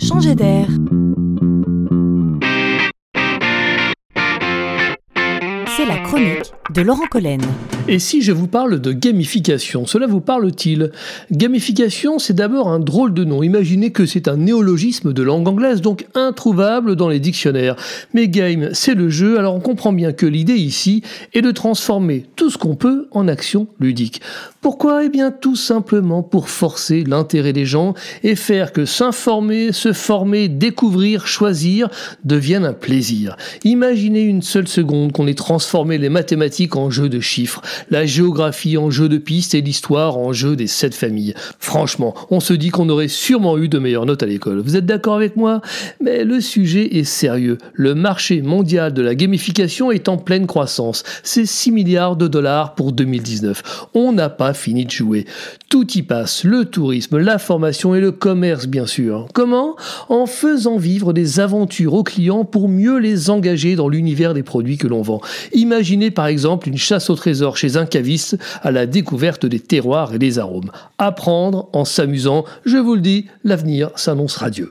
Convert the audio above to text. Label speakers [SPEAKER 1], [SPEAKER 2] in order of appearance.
[SPEAKER 1] changer d'air. C'est la chronique de Laurent Collen.
[SPEAKER 2] Et si je vous parle de gamification, cela vous parle-t-il? Gamification, c'est d'abord un drôle de nom. Imaginez que c'est un néologisme de langue anglaise, donc introuvable dans les dictionnaires. Mais game, c'est le jeu, alors on comprend bien que l'idée ici est de transformer tout ce qu'on peut en action ludique. Pourquoi? Eh bien tout simplement pour forcer l'intérêt des gens et faire que s'informer, se former, découvrir, choisir devienne un plaisir. Imaginez une seule seconde qu'on les mathématiques en jeu de chiffres, la géographie en jeu de pistes et l'histoire en jeu des sept familles. Franchement, on se dit qu'on aurait sûrement eu de meilleures notes à l'école. Vous êtes d'accord avec moi? Mais le sujet est sérieux. Le marché mondial de la gamification est en pleine croissance. C'est 6 milliards de dollars pour 2019. On n'a pas fini de jouer. Tout y passe, le tourisme, la formation et le commerce bien sûr. Comment? En faisant vivre des aventures aux clients pour mieux les engager dans l'univers des produits que l'on vend. Imaginez par exemple une chasse au trésor chez un caviste à la découverte des terroirs et des arômes. Apprendre en s'amusant, je vous le dis, l'avenir s'annonce radieux.